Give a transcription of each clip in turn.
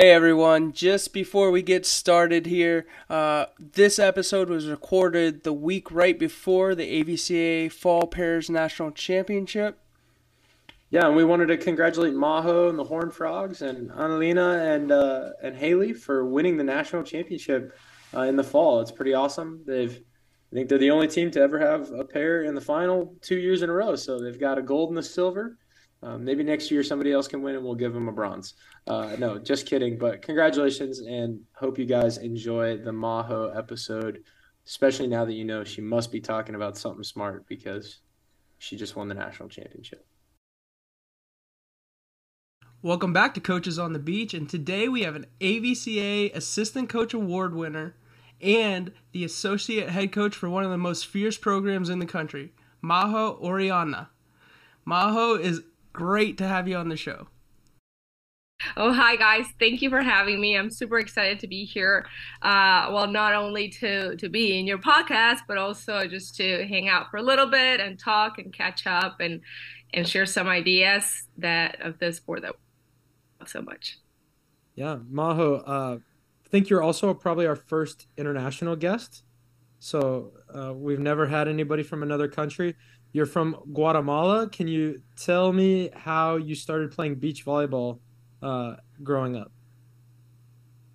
Hey everyone, just before we get started here, uh, this episode was recorded the week right before the AVCA Fall Pairs National Championship. Yeah, and we wanted to congratulate Majo and the Horn Frogs and Annalena and uh, and Haley for winning the national championship uh, in the fall. It's pretty awesome. They've I think they're the only team to ever have a pair in the final two years in a row. So they've got a gold and a silver. Um, maybe next year somebody else can win and we'll give them a bronze. Uh, no, just kidding. But congratulations and hope you guys enjoy the Majo episode, especially now that you know she must be talking about something smart because she just won the national championship. Welcome back to Coaches on the Beach, and today we have an AVCA Assistant Coach Award winner and the Associate Head Coach for one of the most fierce programs in the country, Majo Orellana. Majo is great to have you on the show. Oh, hi guys. Thank you for having me. I'm super excited to be here. Uh, well, not only to, to be in your podcast, but also just to hang out for a little bit and talk and catch up and, and share some ideas that of this sport that we love so much. Yeah, Majo, uh, I think you're also probably our first international guest. So uh, we've never had anybody from another country. You're from Guatemala. Can you tell me how you started playing beach volleyball uh, growing up?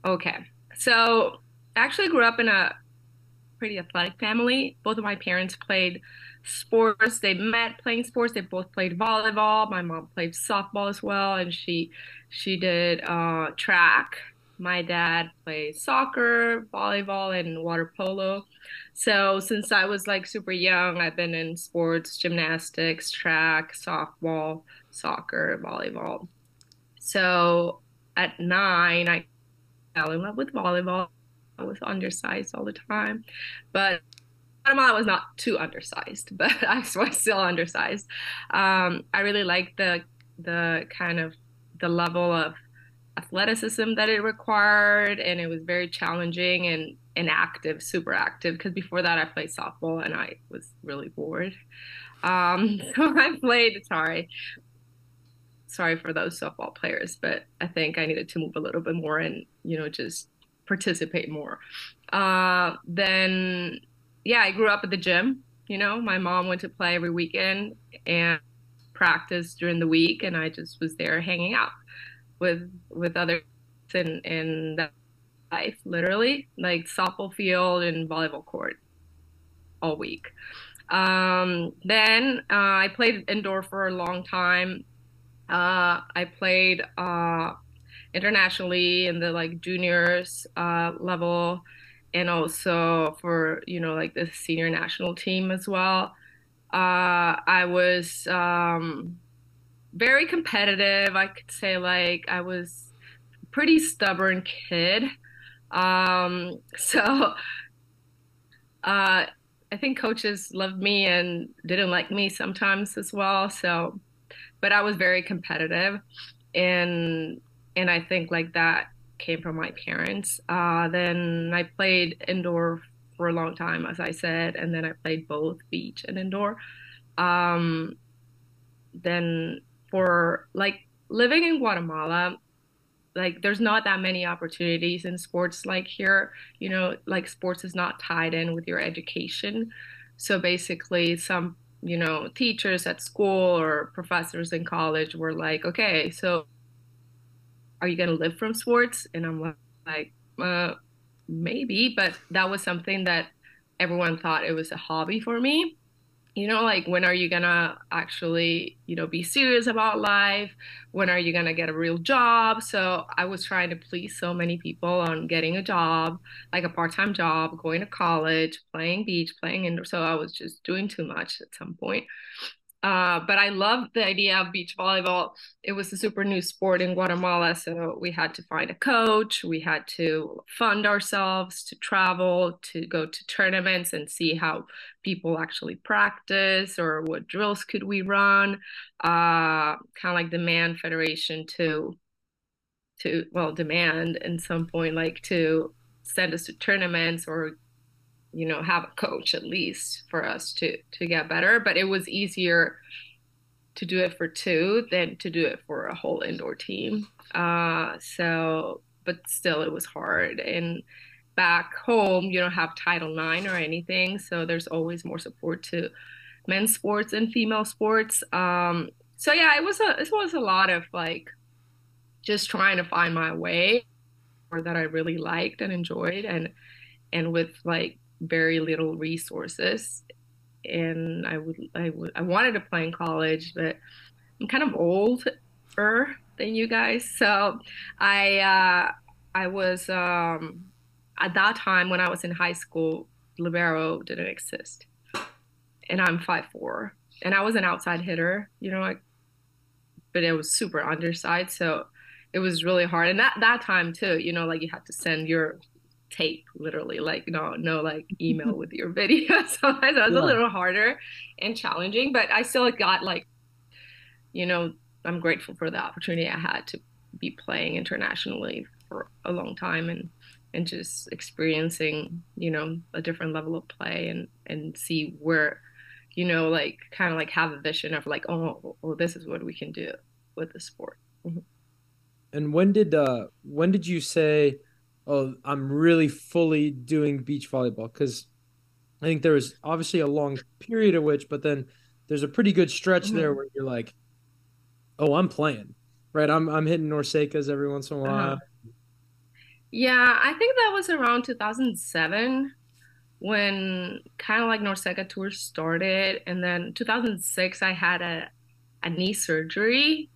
Okay. So I actually grew up in a pretty athletic family. Both of my parents played sports. They met playing sports. They both played volleyball. My mom played softball as well, and she she did uh, track my dad plays soccer, volleyball, and water polo. So since I was like super young, I've been in sports, gymnastics, track, softball, soccer, volleyball. So at nine, I fell in love with volleyball. I was undersized all the time, but I was not too undersized, but I was still undersized. Um, I really liked the the kind of the level of athleticism that it required and it was very challenging and, and active super active because before that i played softball and i was really bored. Um, so i played sorry. Sorry for those softball players but i think i needed to move a little bit more and you know just participate more. Uh, then yeah i grew up at the gym you know. My mom went to play every weekend and practice during the week and i just was there hanging out with with others in in that life, literally, like softball field and volleyball court all week. Um, then uh, I played indoor for a long time. Uh, I played uh, internationally in the like juniors uh, level, and also for you know like the senior national team as well. Uh, I was um, very competitive. I could say like I was pretty stubborn kid. Um, so uh, I think coaches loved me and didn't like me sometimes as well. So, but I was very competitive, and and I think like that came from my parents. Uh, then I played indoor for a long time, as I said, and then I played both beach and indoor. Um, then for like living in Guatemala, like there's not that many opportunities in sports like here. You know, like sports is not tied in with your education. So basically, some you know teachers at school or professors in college were like, okay, so are you gonna live from sports? And I'm like, uh, maybe, but that was something that everyone thought it was a hobby for me you know like when are you gonna actually you know be serious about life? When are you gonna get a real job? So i was trying to please so many people on getting a job like a part-time job going to college playing beach playing indoor so i was just doing too much at some point uh, but I loved the idea of beach volleyball. It was a super new sport in Guatemala, so we had to find a coach. We had to fund ourselves to travel, to go to tournaments and see how people actually practice or what drills could we run. Uh, kind of like demand federation to, to well, demand at some point like to send us to tournaments or you know have a coach at least for us to to get better but it was easier to do it for two than to do it for a whole indoor team uh, so but still it was hard. And back home, you don't have Title IX or anything, so there's always more support to men's sports and female sports. Um, so yeah, it was a it was a lot of like just trying to find my way or that I really liked and enjoyed and and with like very little resources. And I would I would I wanted to play in college but I'm kind of older than you guys. So I uh I was um at that time when I was in high school libero didn't exist. And I'm five four. And I was an outside hitter you know like but it was super undersized. So it was really hard. And that that time too, you know, like you had to send your tape literally, like no no like email with your video. so it was yeah. a little harder and challenging, but I still got like, you know, I'm grateful for the opportunity I had to be playing internationally for a long time and and just experiencing, you know, a different level of play and and see where, you know, like kind of like have a vision of like, oh, well, this is what we can do with the sport. Mm-hmm. And when did uh when did you say, "Oh, I'm really fully doing beach volleyball"? Because I think there was obviously a long period of which, but then there's a pretty good stretch mm-hmm. there where you're like, "Oh, I'm playing." Right? I'm I'm hitting NORCECAs every once in a while. Uh-huh. Yeah, I think that was around 2007 when kind of like NORCECA Tour started, and then 2006 I had a a knee surgery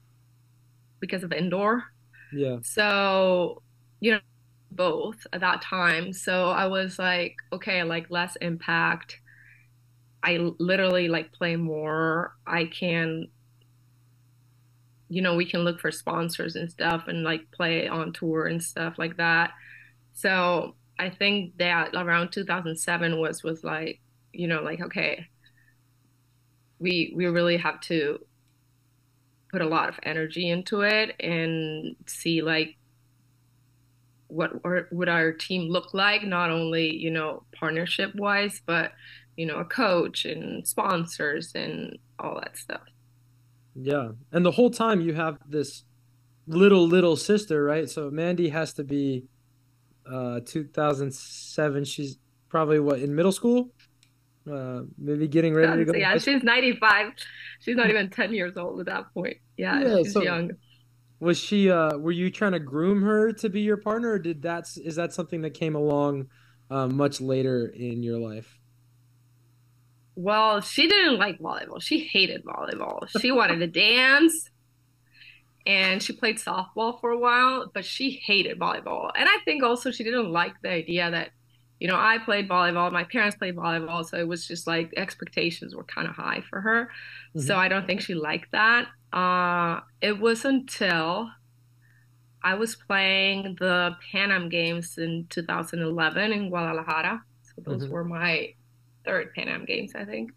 because of indoor. Yeah. So, you know, both at that time. So I was like, okay, like less impact. I literally like play more. I can, you know, we can look for sponsors and stuff and like play on tour and stuff like that. So I think that around 2007 was was like, you know, like okay, we we really have to put a lot of energy into it and see like what or, would our team look like not only you know partnership wise but you know a coach and sponsors and all that stuff yeah and the whole time you have this little little sister right so mandy has to be uh 2007 she's probably what in middle school uh, maybe getting ready to go. Yeah, she's 95. She's not even 10 years old at that point. Yeah, yeah she's so young. Was she? Uh, were you trying to groom her to be your partner, or did that? Is that something that came along uh, much later in your life? Well, she didn't like volleyball. She hated volleyball. She wanted to dance and she played softball for a while, but she hated volleyball. And I think also she didn't like the idea that you know, I played volleyball, my parents played volleyball, so it was just like expectations were kind of high for her. Mm-hmm. So I don't think she liked that. Uh, it was until I was playing the Pan Am Games in 2011 in Guadalajara. So those mm-hmm. were my third Pan Am Games, I think.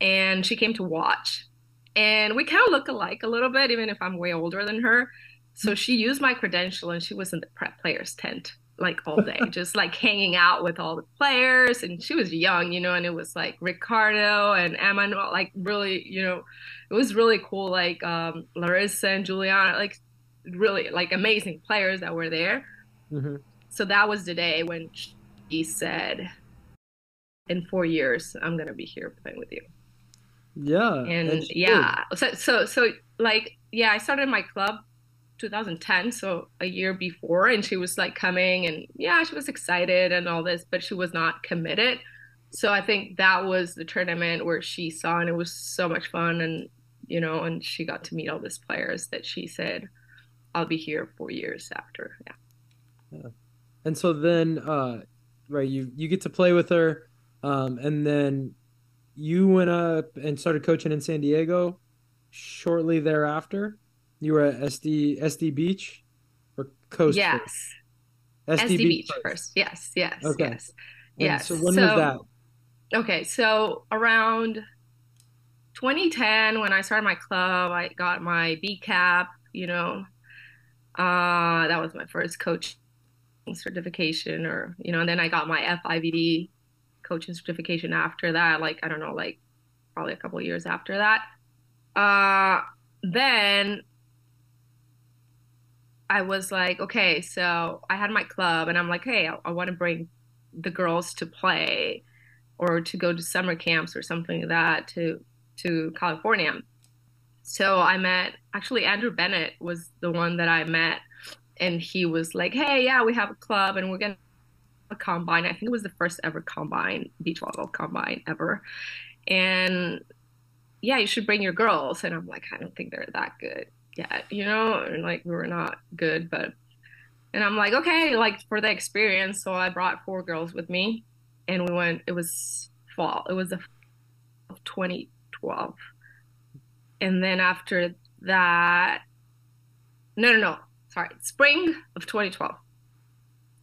And she came to watch. And we kind of look alike a little bit, even if I'm way older than her. So she used my credential and she was in the prep players tent like all day, just like hanging out with all the players. And she was young, you know, and it was like Ricardo and Emanuel, like really, you know, it was really cool. Like um, Larissa and Juliana, like really like amazing players that were there. Mm-hmm. So that was the day when she said, in four years, I'm going to be here playing with you. Yeah. And yeah. So, so, so like, yeah, I started my club 2010, so a year before, and she was like coming and yeah, she was excited and all this, but she was not committed. So I think that was the tournament where she saw, and it was so much fun, and you know, and she got to meet all these players that she said, "I'll be here four years after." Yeah. Yeah. And so then, uh, right, you you get to play with her, um, and then you went up and started coaching in San Diego shortly thereafter. You were at SD SD Beach or Coast? Yes. First? SD, SD, Beach first. first. Yes, yes, okay. yes. And yes. So when so, was that? Okay, so around 2010 when I started my club, I got my B cap, you know. Uh that was my first coach certification or you know, and then I got my FIVB coaching certification after that, like I don't know, like probably a couple years after that. Uh then I was like, okay, so I had my club, and I'm like, hey, I, I want to bring the girls to play or to go to summer camps or something like that to to California. So I met actually Andrew Bennett was the one that I met, and he was like, hey, yeah, we have a club, and we're gonna a combine. I think it was the first ever combine, beach volleyball combine ever. And yeah, you should bring your girls. And I'm like, I don't think they're that good yet, you know? And like, we were not good, but, and I'm like, okay, like for the experience. So I brought four girls with me and we went, it was fall, it was the of 2012. And then after that, no, no, no, sorry, spring of 2012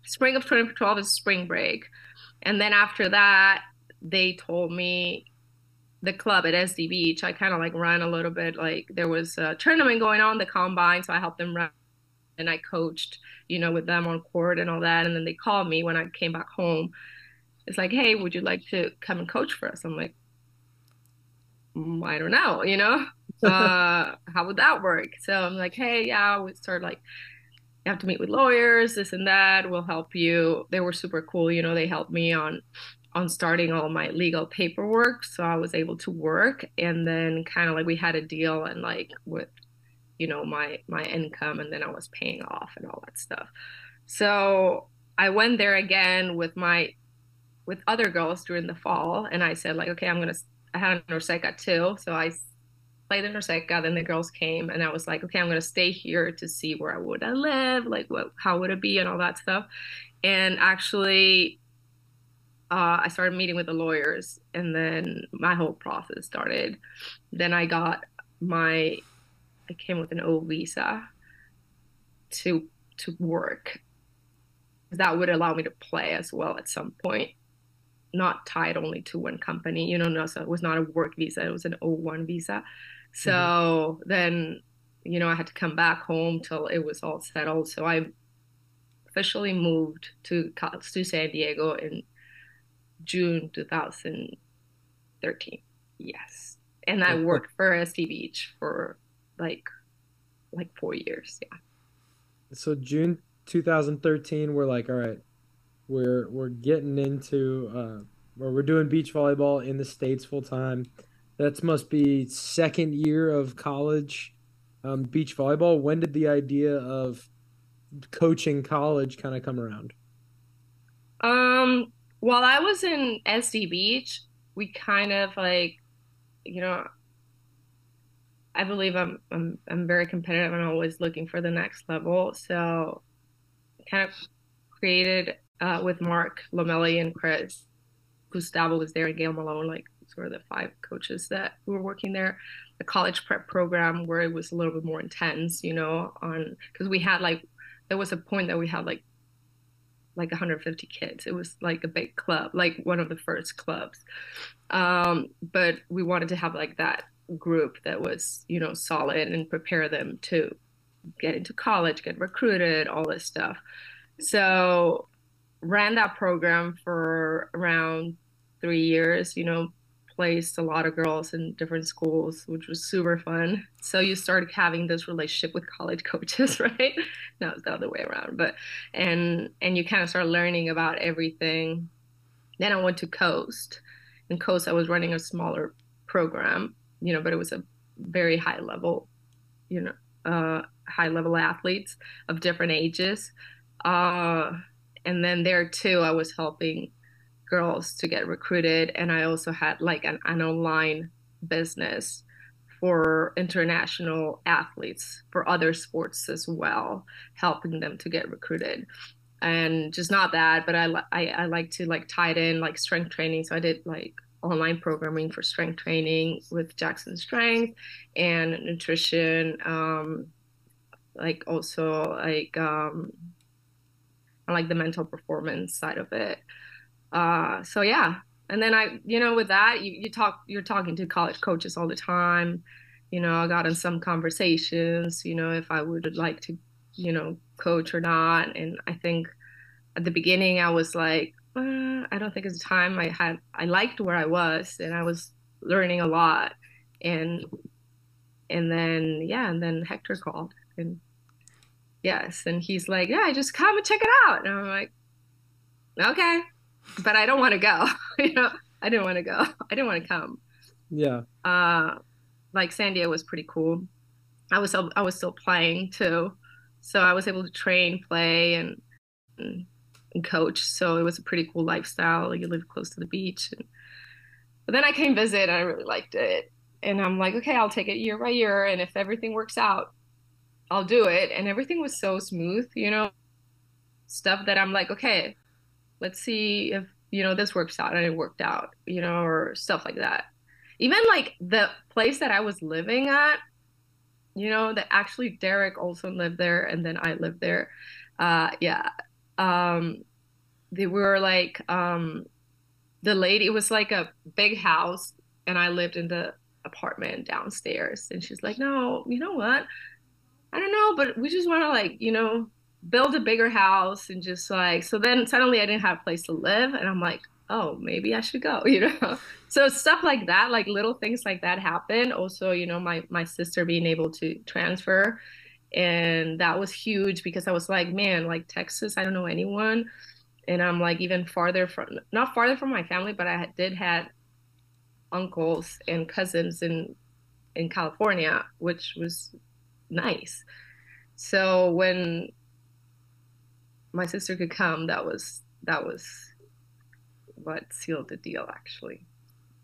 spring of 2012 is spring break. And then after that, they told me the club at SD Beach, I kind of like ran a little bit. Like there was a tournament going on, the combine, so I helped them run and I coached, you know, with them on court and all that. And then they called me when I came back home. It's like, hey, would you like to come and coach for us? I'm like, mm, I don't know, you know, uh, how would that work? So I'm like, hey, yeah, we start like you have to meet with lawyers, this and that We'll help you. They were super cool, you know, they helped me on on starting all my legal paperwork so I was able to work and then kind of like we had a deal and like with you know my my income and then I was paying off and all that stuff. So I went there again with my with other girls during the fall and I said like okay I'm to I had a NORCECA too so I played in NORCECA. Then the girls came, and I was like, okay, I'm gonna stay here to see where I would I live, like what, how would it be, and all that stuff. And actually, uh, I started meeting with the lawyers, and then my whole process started. Then I got my, I came with an O visa to to work. That would allow me to play as well at some point not tied only to one company. You know, no, so it was not a work visa; it was an O1 visa. So mm-hmm. then, you know, I had to come back home till it was all settled. So I officially moved to to San Diego in June 2013. Yes, and I worked for SD Beach for like like four years. Yeah. So June 2013, we're like, all right, we're we're getting into uh, or we're doing beach volleyball in the states full time. That must be second year of college um, beach volleyball. When did the idea of coaching college kind of come around? Um, while I was in SD Beach, we kind of like, you know, I believe I'm I'm I'm very competitive and always looking for the next level. So, kind of created uh, with Mark Lomelli and Chris Gustavo was there and Gail Malone, like sort of the five coaches that were working there. The college prep program where it was a little bit more intense, you know, on because we had like there was a point that we had like like 150 kids. It was like a big club, like one of the first clubs. Um, but we wanted to have like that group that was, you know, solid and prepare them to get into college, get recruited, all this stuff. So ran that program for around three years, you know, placed a lot of girls in different schools, which was super fun. So you started having this relationship with college coaches, right? no, it's the other way around. But and and you kind of start learning about everything. Then I went to Coast. In Coast, I was running a smaller program, you know, but it was a very high level, you know, uh, high level athletes of different ages. Uh, and then there too, I was helping girls to get recruited, and I also had like an, an online business for international athletes for other sports as well, helping them to get recruited. And just not that, but I, I, I like to like tie it in like strength training. So I did like online programming for strength training with Jackson Strength and nutrition. Um, like also like um, I like the mental performance side of it. Uh, so yeah, and then I, you know, with that, you, you talk, you're talking to college coaches all the time. You know, I got in some conversations. You know, if I would like to, you know, coach or not. And I think at the beginning I was like, uh, I don't think it's time. I had, I liked where I was, and I was learning a lot. And and then yeah, and then Hector called and Yes. And he's like, yeah, just come and check it out. And I'm like, okay, but I don't want to go. you know, I didn't want to go. I didn't want to come. Yeah. Uh, like San Diego was pretty cool. I was I was still playing too, so I was able to train, play, and and, and coach. So it was a pretty cool lifestyle. You live close to the beach. And, but then I came visit, and I really liked it. And I'm like, okay, I'll take it year by year, and if everything works out, I'll do it. And everything was so smooth, you know, stuff that I'm like, okay, let's see if you know this works out, and it worked out, you know, or stuff like that. Even like the place that I was living at, you know, that actually Derek also lived there, and then I lived there. Uh, yeah, um, they were like um, the lady. It was like a big house, and I lived in the apartment downstairs. And she's like, "No, you know what? I don't know, but we just want to like, you know, build a bigger house and just like." So then suddenly I didn't have a place to live, and I'm like, "Oh, maybe I should go," you know. so stuff like that, like little things like that happen. Also, you know, my my sister being able to transfer and that was huge because I was like, man, like Texas, I don't know anyone, and I'm like even farther from not farther from my family, but I did had uncles and cousins in in California, which was nice. So when my sister could come, that was that was what sealed the deal actually.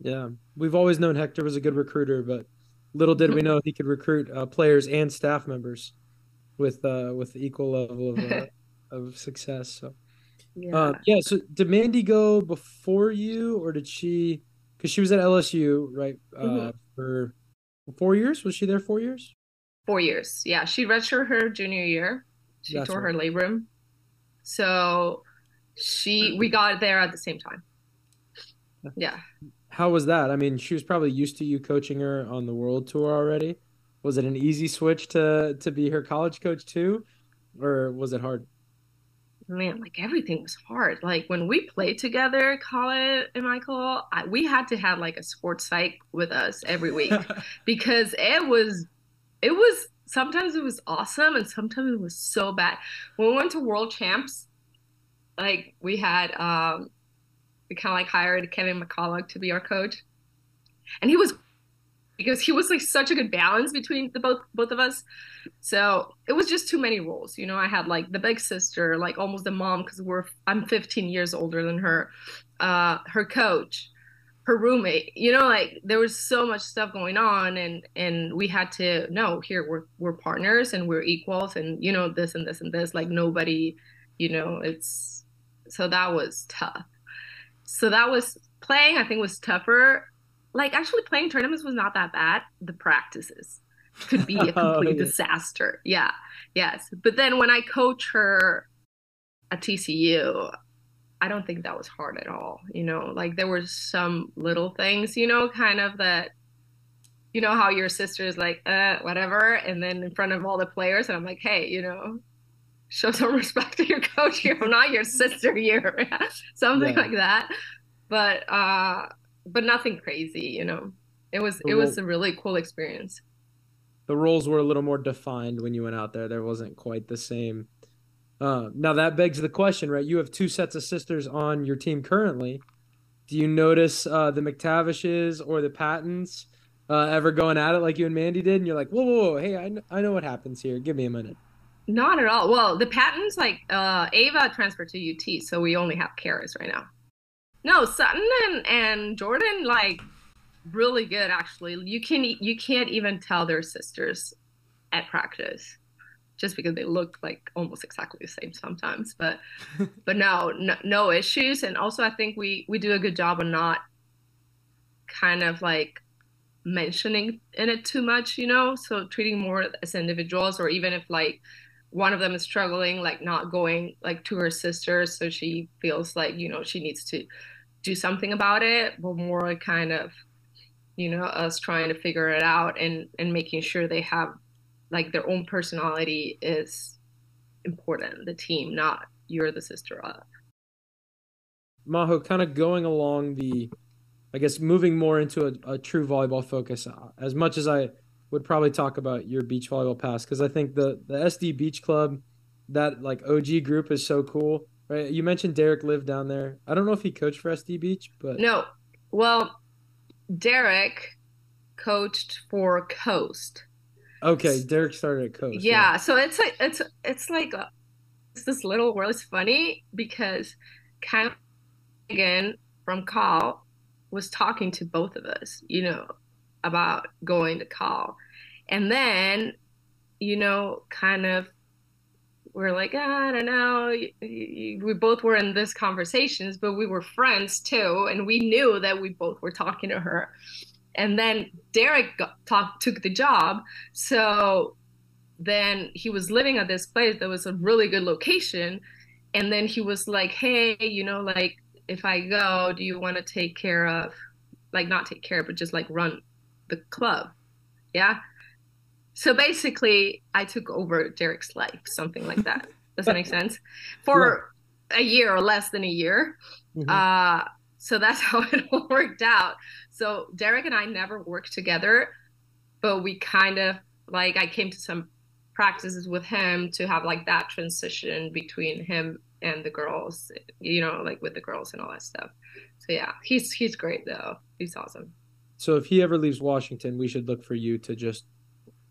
Yeah. We've always known Hector was a good recruiter, but little did we know he could recruit uh, players and staff members with uh with equal level of uh, of success. So Yeah. uh, yeah, so did Mandy go before you or did she because she was at LSU, right? Uh Mhm. for four years? Was she there four years? Four years. Yeah, she redshirted her junior year. She That's tore right. her labrum. So she we got there at the same time. Yeah. How was that? I mean, she was probably used to you coaching her on the world tour already. Was it an easy switch to to be her college coach too? Or was it hard? Man, like everything was hard. Like when we played together, Colin and eh, Michael, I, we had to have like a sports psych with us every week because it was, it was sometimes it was awesome and sometimes it was so bad. When we went to World Champs, like we had, um, we kind of like hired Kevin McCullough to be our coach, and he was because he was like such a good balance between the both both of us. So it was just too many roles. You know, I had like the big sister, like almost the mom because we're I'm 15 years older than her, uh, her coach, her roommate. You know, like there was so much stuff going on, and and we had to no here we're we're partners and we're equals, and you know this and this and this. Like nobody, you know, it's so that was tough. So that was playing. I think was tougher. Like actually playing tournaments was not that bad. The practices could be a Oh, complete yeah. disaster. Yeah, yes. But then when I coach her at TCU, I don't think that was hard at all. You know, like there were some little things, you know, kind of that, you know, how your sister is like, uh, whatever. And then in front of all the players, and I'm like, hey, you know, show some respect to your coach here. I'm not your sister here. Something Yeah. like that. But, uh, but nothing crazy, you know. It was The it was role- a really cool experience. the roles were a little more defined when you went out there. There wasn't quite the same. Uh, now that begs the question, right? You have two sets of sisters on your team currently. Do you notice uh, the McTavishes or the Pattons uh, ever going at it like you and Mandy did? And you're like, whoa, whoa, whoa, hey, I, kn- I know what happens here. Give me a minute. Not at all. Well, the Pattons like uh Ava transferred to UT, so we only have Karis right now. No, Sutton and, and Jordan like really good actually. You can you can't even tell they're sisters at practice just because they look like almost exactly the same sometimes. But but no, no no issues and also I think we we do a good job of not kind of like mentioning in it too much, you know? So treating more as individuals or even if like one of them is struggling, like not going like to her sister, so she feels like, you know, she needs to do something about it, but more kind of, you know, us trying to figure it out and and making sure they have like their own personality is important, the team, not you're the sister of. Majo, kind of going along the, I guess, moving more into a, a true volleyball focus, uh, as much as I would probably talk about your beach volleyball past, because I think the, the SD Beach Club that like OG group is so cool, right? You mentioned Derek lived down there. I don't know if he coached for SD Beach, but No. Well, Derek coached for Coast. Okay, Derek started at Coast. Yeah, so it's like it's it's like a, it's this little world. It's funny because Kyle again from Cal was talking to both of us, you know, about going to Cal, and then, you know, kind of we're like, "Ah, I don't know. We both were in this conversations, but we were friends too, and we knew that we both were talking to her. And then Derek got, talk, took the job, so then he was living at this place that was a really good location, and then he was like, "Hey, you know, like if I go, do you want to take care of, like not take care, of, but just like run the club?" Yeah. So basically, I took over Derek's life, something like that. Does that make sense? For a year or less than a year. Mhm. Uh, so that's how it all worked out. So Derek and I never worked together, but we kind of like I came to some practices with him to have like that transition between him and the girls, you know, like with the girls and all that stuff. So yeah, he's he's great though. He's awesome. So if he ever leaves Washington, we should look for you to just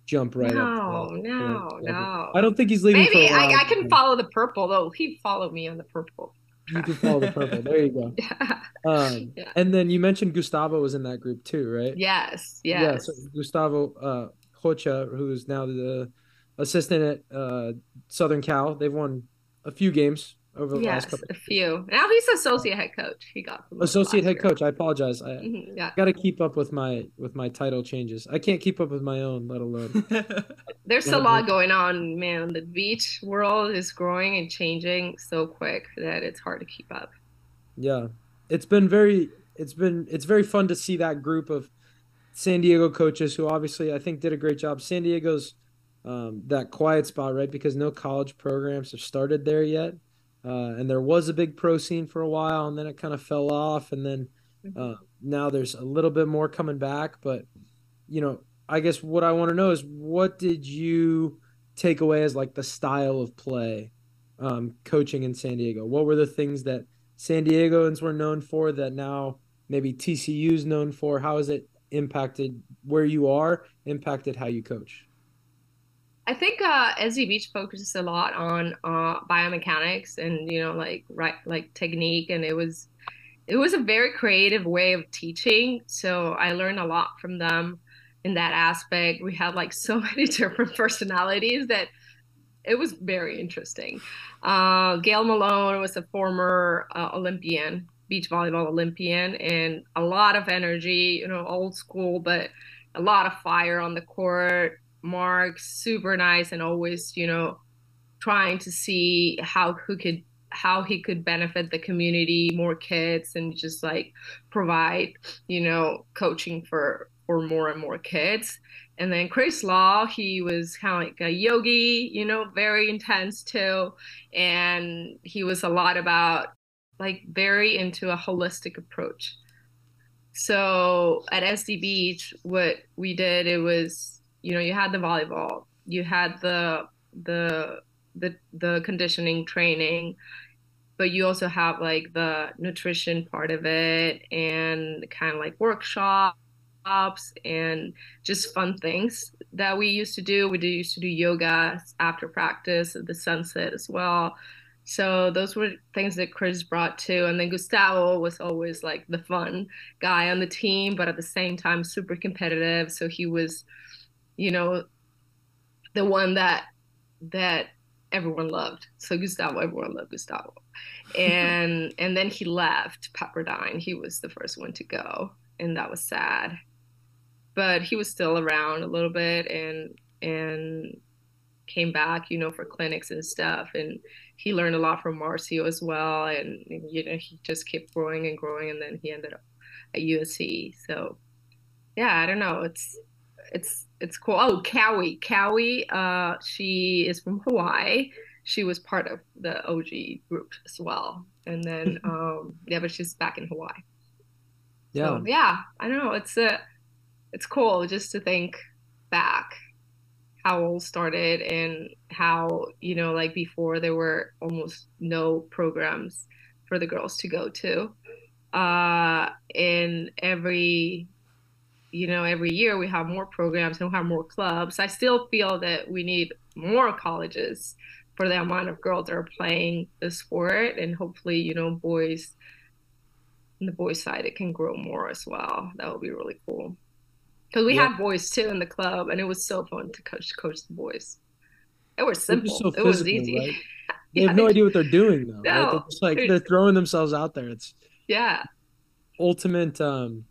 jump right no, up. no, oh, no. I don't think he's leaving Maybe for a while. I, I can follow the purple though. He followed me on the purple. You can follow the purple. There you go. Yeah. Um, Yeah. and then you mentioned Gustavo was in that group too, right? Yes. Yeah. Yes. So Gustavo uh, Rocha, who's now the assistant at uh, Southern Cal, they've won a few games over the yes. last couple. A few. Now he's associate head coach. He got promoted Associate head year. coach. I apologize. I Mhm, Yeah. got to keep up with my with my title changes. I can't keep up with my own, let alone. There's a Yeah. lot going on, man. The beach world is growing and changing so quick that it's hard to keep up. Yeah, it's been very it's been it's very fun to see that group of San Diego coaches who obviously I think did a great job. San Diego's um, that quiet spot, right? Because no college programs have started there yet, uh, and there was a big pro scene for a while, and then it kind of fell off, and then uh, now there's a little bit more coming back. But you know, I guess what I want to know is what did you take away as like the style of play, um, coaching in San Diego? What were the things that San Diegoans were known for that now maybe TCU's known for? How has it impacted where you are, impacted how you coach? I think uh, SD Beach focuses a lot on uh, biomechanics and you know like right like technique, and it was it was a very creative way of teaching. So I learned a lot from them in that aspect. We had like so many different personalities that it was very interesting. Uh, Gail Malone was a former uh, Olympian, beach volleyball Olympian, and a lot of energy. You know, old school, but a lot of fire on the court. Mark, super nice, and always, you know, trying to see how who could how he could benefit the community, more kids, and just like provide, you know, coaching for for more and more kids. And then Chris Law, he was kind of like a yogi, you know, very intense too, and he was a lot about like very into a holistic approach. So at SD Beach, what we did it was, you know, you had the volleyball, you had the the the the conditioning training, but you also have like the nutrition part of it and kind of like workshops and just fun things that we used to do. We used to do yoga after practice at the sunset as well. So those were things that Chris brought too. And then Gustavo was always like the fun guy on the team, but at the same time super competitive. So he was, you know, the one that that everyone loved. So Gustavo, everyone loved Gustavo. And and then he left Pepperdine. He was the first one to go, and that was sad. But he was still around a little bit and and came back, you know, for clinics and stuff. And he learned a lot from Marcio as well. And, you know, he just kept growing and growing. And then he ended up at USC. So, yeah, I don't know. It's, it's, it's cool. Oh, Cowie. Cowie, uh, she is from Hawaii. She was part of the OG group as well. And then, um, yeah, but she's back in Hawaii. Yeah. So, yeah, I don't know. It's a, it's cool just to think back how all started and how you know like before there were almost no programs for the girls to go to uh and every you know every year we have more programs and we have more clubs. I still feel that we need more colleges for the amount of girls that are playing the sport and hopefully you know boys on the boys side it can grow more as well. That would be really cool. Because we have boys too in the club and it was so fun to coach coach the boys. It was simple. so it was easy. right? they yeah, have no they, idea what they're doing though no, right? they're just like they're throwing themselves out there. It's yeah. ultimate um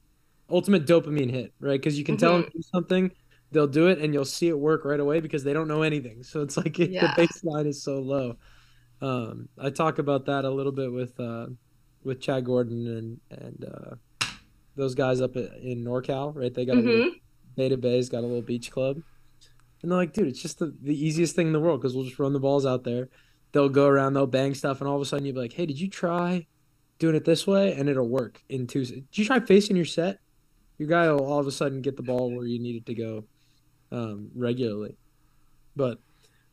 ultimate dopamine hit right because you can mm-hmm. tell them do something they'll do it and you'll see it work right away because they don't know anything so it's like yeah. the baseline is so low um i talk about that a little bit with uh with chad gordon and and uh those guys up in NorCal, right? They got mm-hmm. a little mm-hmm. Beta Bay's got a little beach club, and they're like, dude, it's just the, the easiest thing in the world because we'll just run the balls out there. They'll go around, they'll bang stuff, and all of a sudden you'll be like, hey, did you try doing it this way? And it'll work in two. Did you try facing your set? Your guy will all of a sudden get the ball where you need it to go um, regularly. But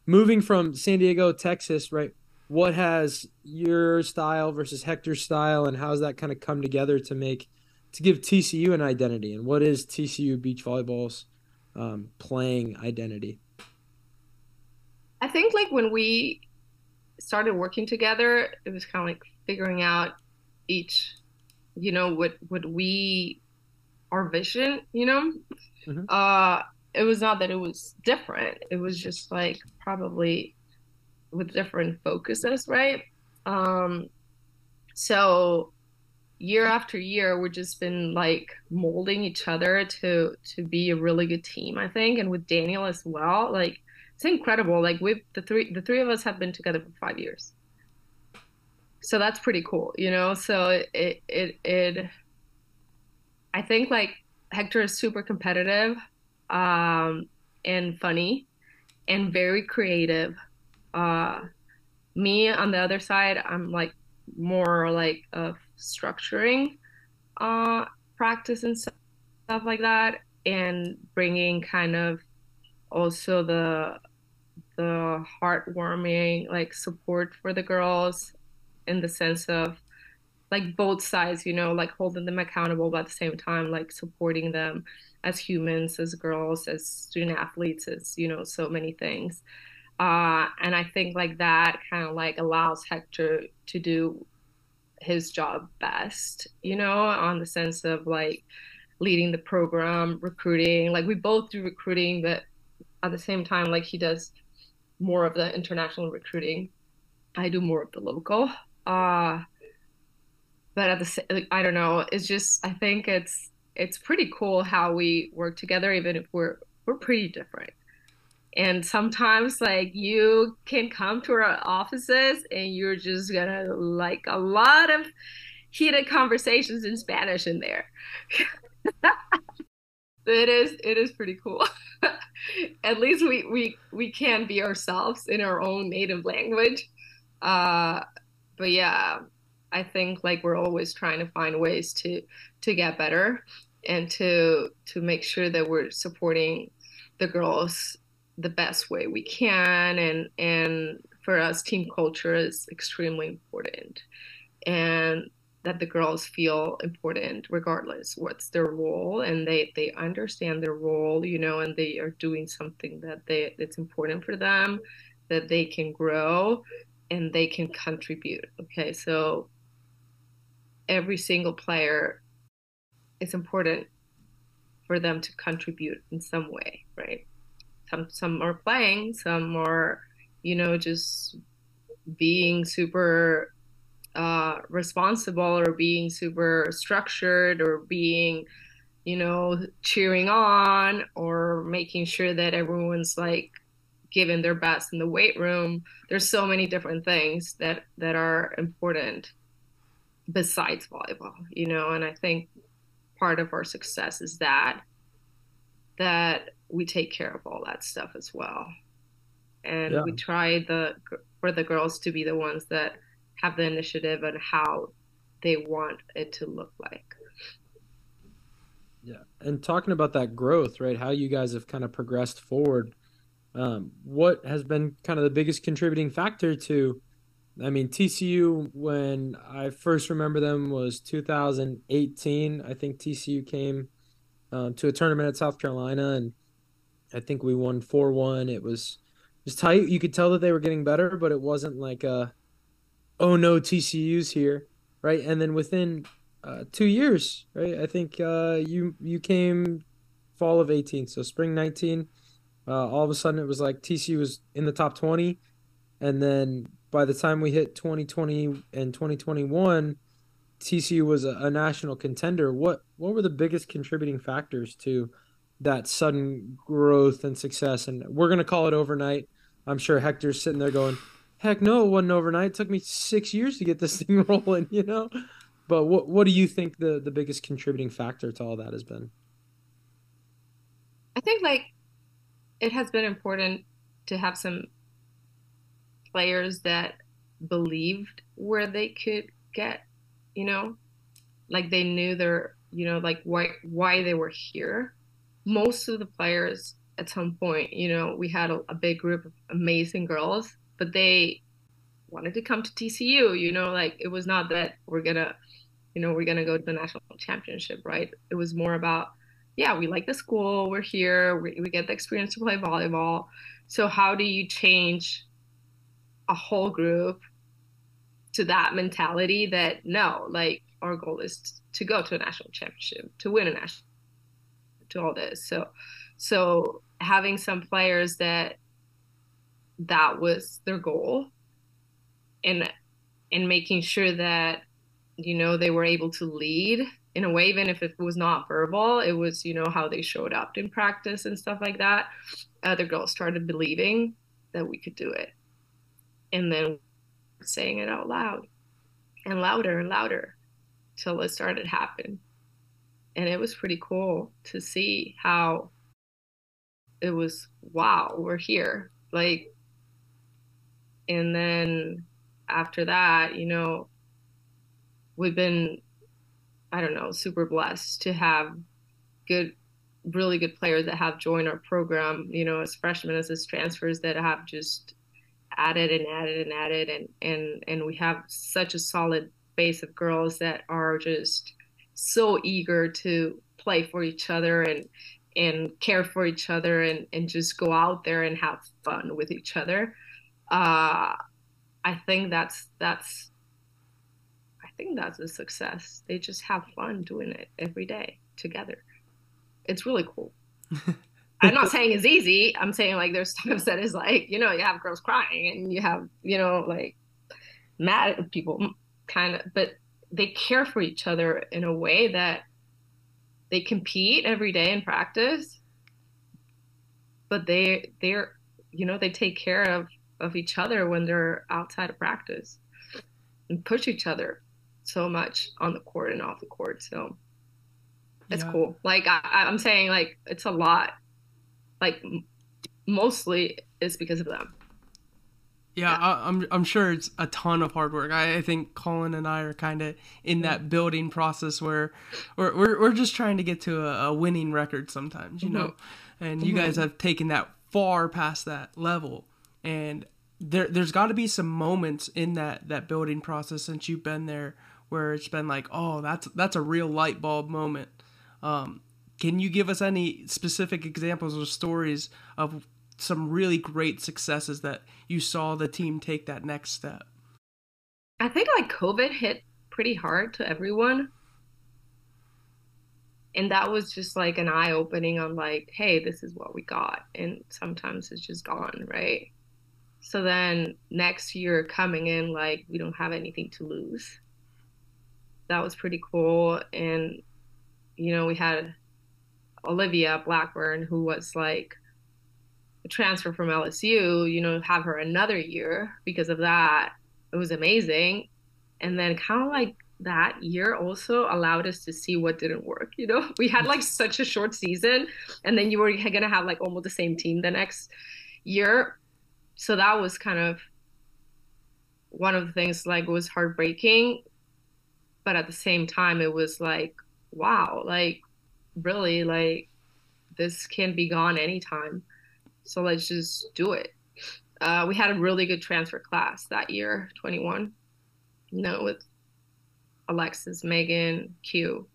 moving from San Diego, Texas, right? What has your style versus Hector's style, and how's that kind of come together to make to give TCU an identity, and what is TCU beach volleyball's um, playing identity? I think like when we started working together, it was kind of like figuring out each, you know, what what we our vision, you know. Mm-hmm. Uh, it was not that it was different. It was just like probably with different focuses, right? Um, so year after year we've just been like molding each other to to be a really good team i think and with daniel as well like it's incredible like we've the three the three of us have been together for five years so that's pretty cool you know so it it it i think like hector is super competitive um and funny and very creative. Uh me on the other side i'm like more like a structuring uh, practice and stuff like that, and bringing kind of also the the heartwarming like support for the girls in the sense of like both sides, you know, like holding them accountable, but at the same time, like supporting them as humans, as girls, as student athletes, as you know, so many things. Uh, and I think like that kind of like allows Hector to do his job best, you know, on the sense of like leading the program, recruiting. Like we both do recruiting, but at the same time, like he does more of the international recruiting. I do more of the local. Uh but at the I don't know, it's just I think it's it's pretty cool how we work together even if we're we're pretty different. And sometimes like you can come to our offices and you're just gonna like a lot of heated conversations in spanish in there. It is it is pretty cool. At least we we we can be ourselves in our own native language. Uh but yeah i think like we're always trying to find ways to to get better and to to make sure that we're supporting the girls the best way we can. And and for us team culture is extremely important and that the girls feel important regardless what's their role and they they understand their role you know and they are doing something that they that's important for them that they can grow and they can contribute. Okay so every single player it's important for them to contribute in some way right some some are playing, some are, you know, just being super uh, responsible or being super structured or being, you know, cheering on or making sure that everyone's like giving their best in the weight room. There's so many different things that that are important besides volleyball, you know, and I think part of our success is that that we take care of all that stuff as well. And yeah. we try the for the girls to be the ones that have the initiative and how they want it to look like. Yeah. And talking about that growth right how you guys have kind of progressed forward Um, what has been kind of the biggest contributing factor to, I mean, TCU, when I first remember them was 2018. I think TCU came uh, to a tournament at South Carolina, and I think we won 4 1. It was, was tight. You could tell that they were getting better, but it wasn't like a, oh no, TCU's here, right? And then within uh, two years, right? I think uh, you you came fall of 18, so spring 19 uh, all of a sudden, it was like TCU was in the top 20. And then by the time we hit 2020 and 2021, TCU was a, a national contender. What what were the biggest contributing factors to that sudden growth and success? And we're gonna call it overnight. I'm sure Hector's sitting there going, "Heck no, it wasn't overnight. It took me six years to get this thing rolling," you know. But what what do you think the the biggest contributing factor to all that has been? I think like it has been important to have some players that believed where they could get, you know, like they knew their, you know, like why why they were here. Most of the players at some point, you know, we had a, a big group of amazing girls, but they wanted to come to TCU, you know, like it was not that we're gonna, you know, we're gonna go to the national championship, right? It was more about yeah, we like the school, we're here, we, we get the experience to play volleyball. So, how do you change a whole group to that mentality that no, like our goal is to go to a national championship, to win a national, to all this. So, so having some players that that was their goal, and and making sure that you know they were able to lead in a way, even if it was not verbal, it was, you know, how they showed up in practice and stuff like that. Other girls started believing that we could do it. And then saying it out loud and louder and louder till it started happening. And it was pretty cool to see how it was, wow, we're here. Like, and then after that, you know, we've been I don't know, super blessed to have good, really good players that have joined our program, you know, as freshmen, as, as transfers that have just added and added and added. And, and, and we have such a solid base of girls that are just so eager to play for each other and, and care for each other and, and just go out there and have fun with each other. Uh, I think that's, that's I think that's a success. They just have fun doing it every day together. It's really cool. I'm not saying it's easy. I'm saying like there's times that is like, you know, you have girls crying and you have, you know, like mad at people kind of, but they care for each other in a way that they compete every day in practice, but they, they're, you know, they take care of, of each other when they're outside of practice and push each other so much on the court and off the court. So it's yeah. cool. Like I, am saying, like it's a lot. Like mostly it's because of them. Yeah, yeah. I, am I'm, I'm sure it's a ton of hard work. I, I think Colin and I are kind of in that mm-hmm. building process where we're, we're, we're just trying to get to a, a winning record sometimes, you mm-hmm. know. And you mm-hmm. guys have taken that far past that level, and there there's got to be some moments in that that building process since you've been there where it's been like, oh, that's that's a real light bulb moment. Um, can you give us any specific examples or stories of some really great successes that you saw the team take that next step? I think like COVID hit pretty hard to everyone. And that was just like an eye opening on like, hey, this is what we got. And sometimes it's just gone, right? So then next year coming in, like, we don't have anything to lose that was pretty cool. And, you know, we had Olivia Blackburn, who was like a transfer from LSU, you know, have her another year because of that. It was amazing. And then kind of like that year also allowed us to see what didn't work. You know, we had like such a short season, and then you were going to have like almost the same team the next year. So that was kind of one of the things like was heartbreaking but at the same time it was like wow like really like this can be gone anytime So let's just do it. Uh, we had a really good transfer class that year, 21. You know, with Alexis, Megan, Q,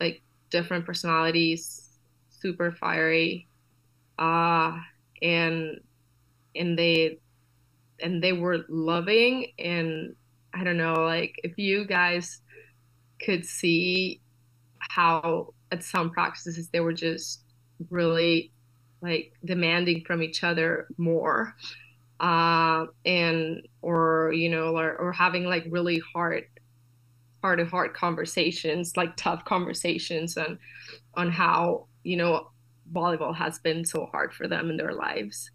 like different personalities, super fiery, uh, and and they and they were loving and I don't know, like if you guys could see how at some practices they were just really like demanding from each other more uh, and or you know or, or having like really hard heart to heart conversations like tough conversations on on how you know volleyball has been so hard for them in their lives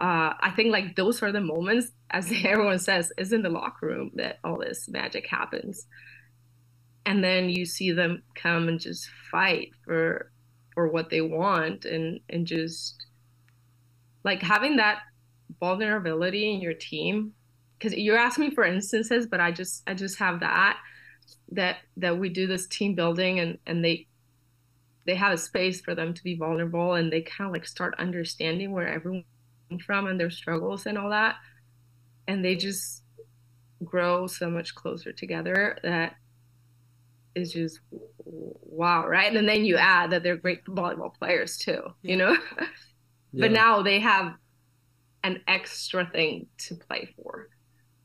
uh, I think like those are the moments, as everyone says, is in the locker room that all this magic happens. And then you see them come and just fight for for what they want and and just like having that vulnerability in your team because you're asking me for instances but i just i just have that that that we do this team building and and they they have a space for them to be vulnerable and they kind of like start understanding where everyone from and their struggles and all that. And they just grow so much closer together that is just wow right and then you add that they're great volleyball players too yeah. you know yeah. but now they have an extra thing to play for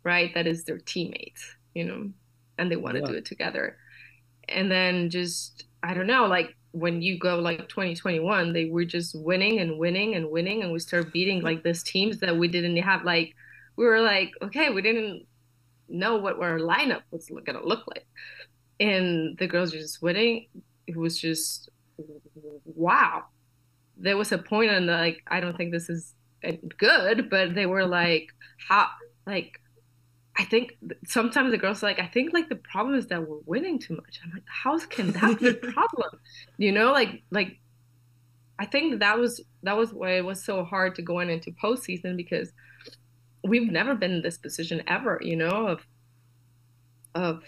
right that is their teammates you know and they want to yeah. do it together and then just i don't know like when you go like 2021 they were just winning and winning and winning and we start beating like these teams that we didn't have like we were like okay we didn't know what our lineup was gonna look like and the girls were just winning it was just wow there was a point on the like i don't think this is uh, good but they were like how like I think sometimes the girls are like, I think like the problem is that we're winning too much. I'm like, how can that be a problem? you know, like like I think that was that was why it was so hard to go in into postseason because we've never been in this position ever, you know, of of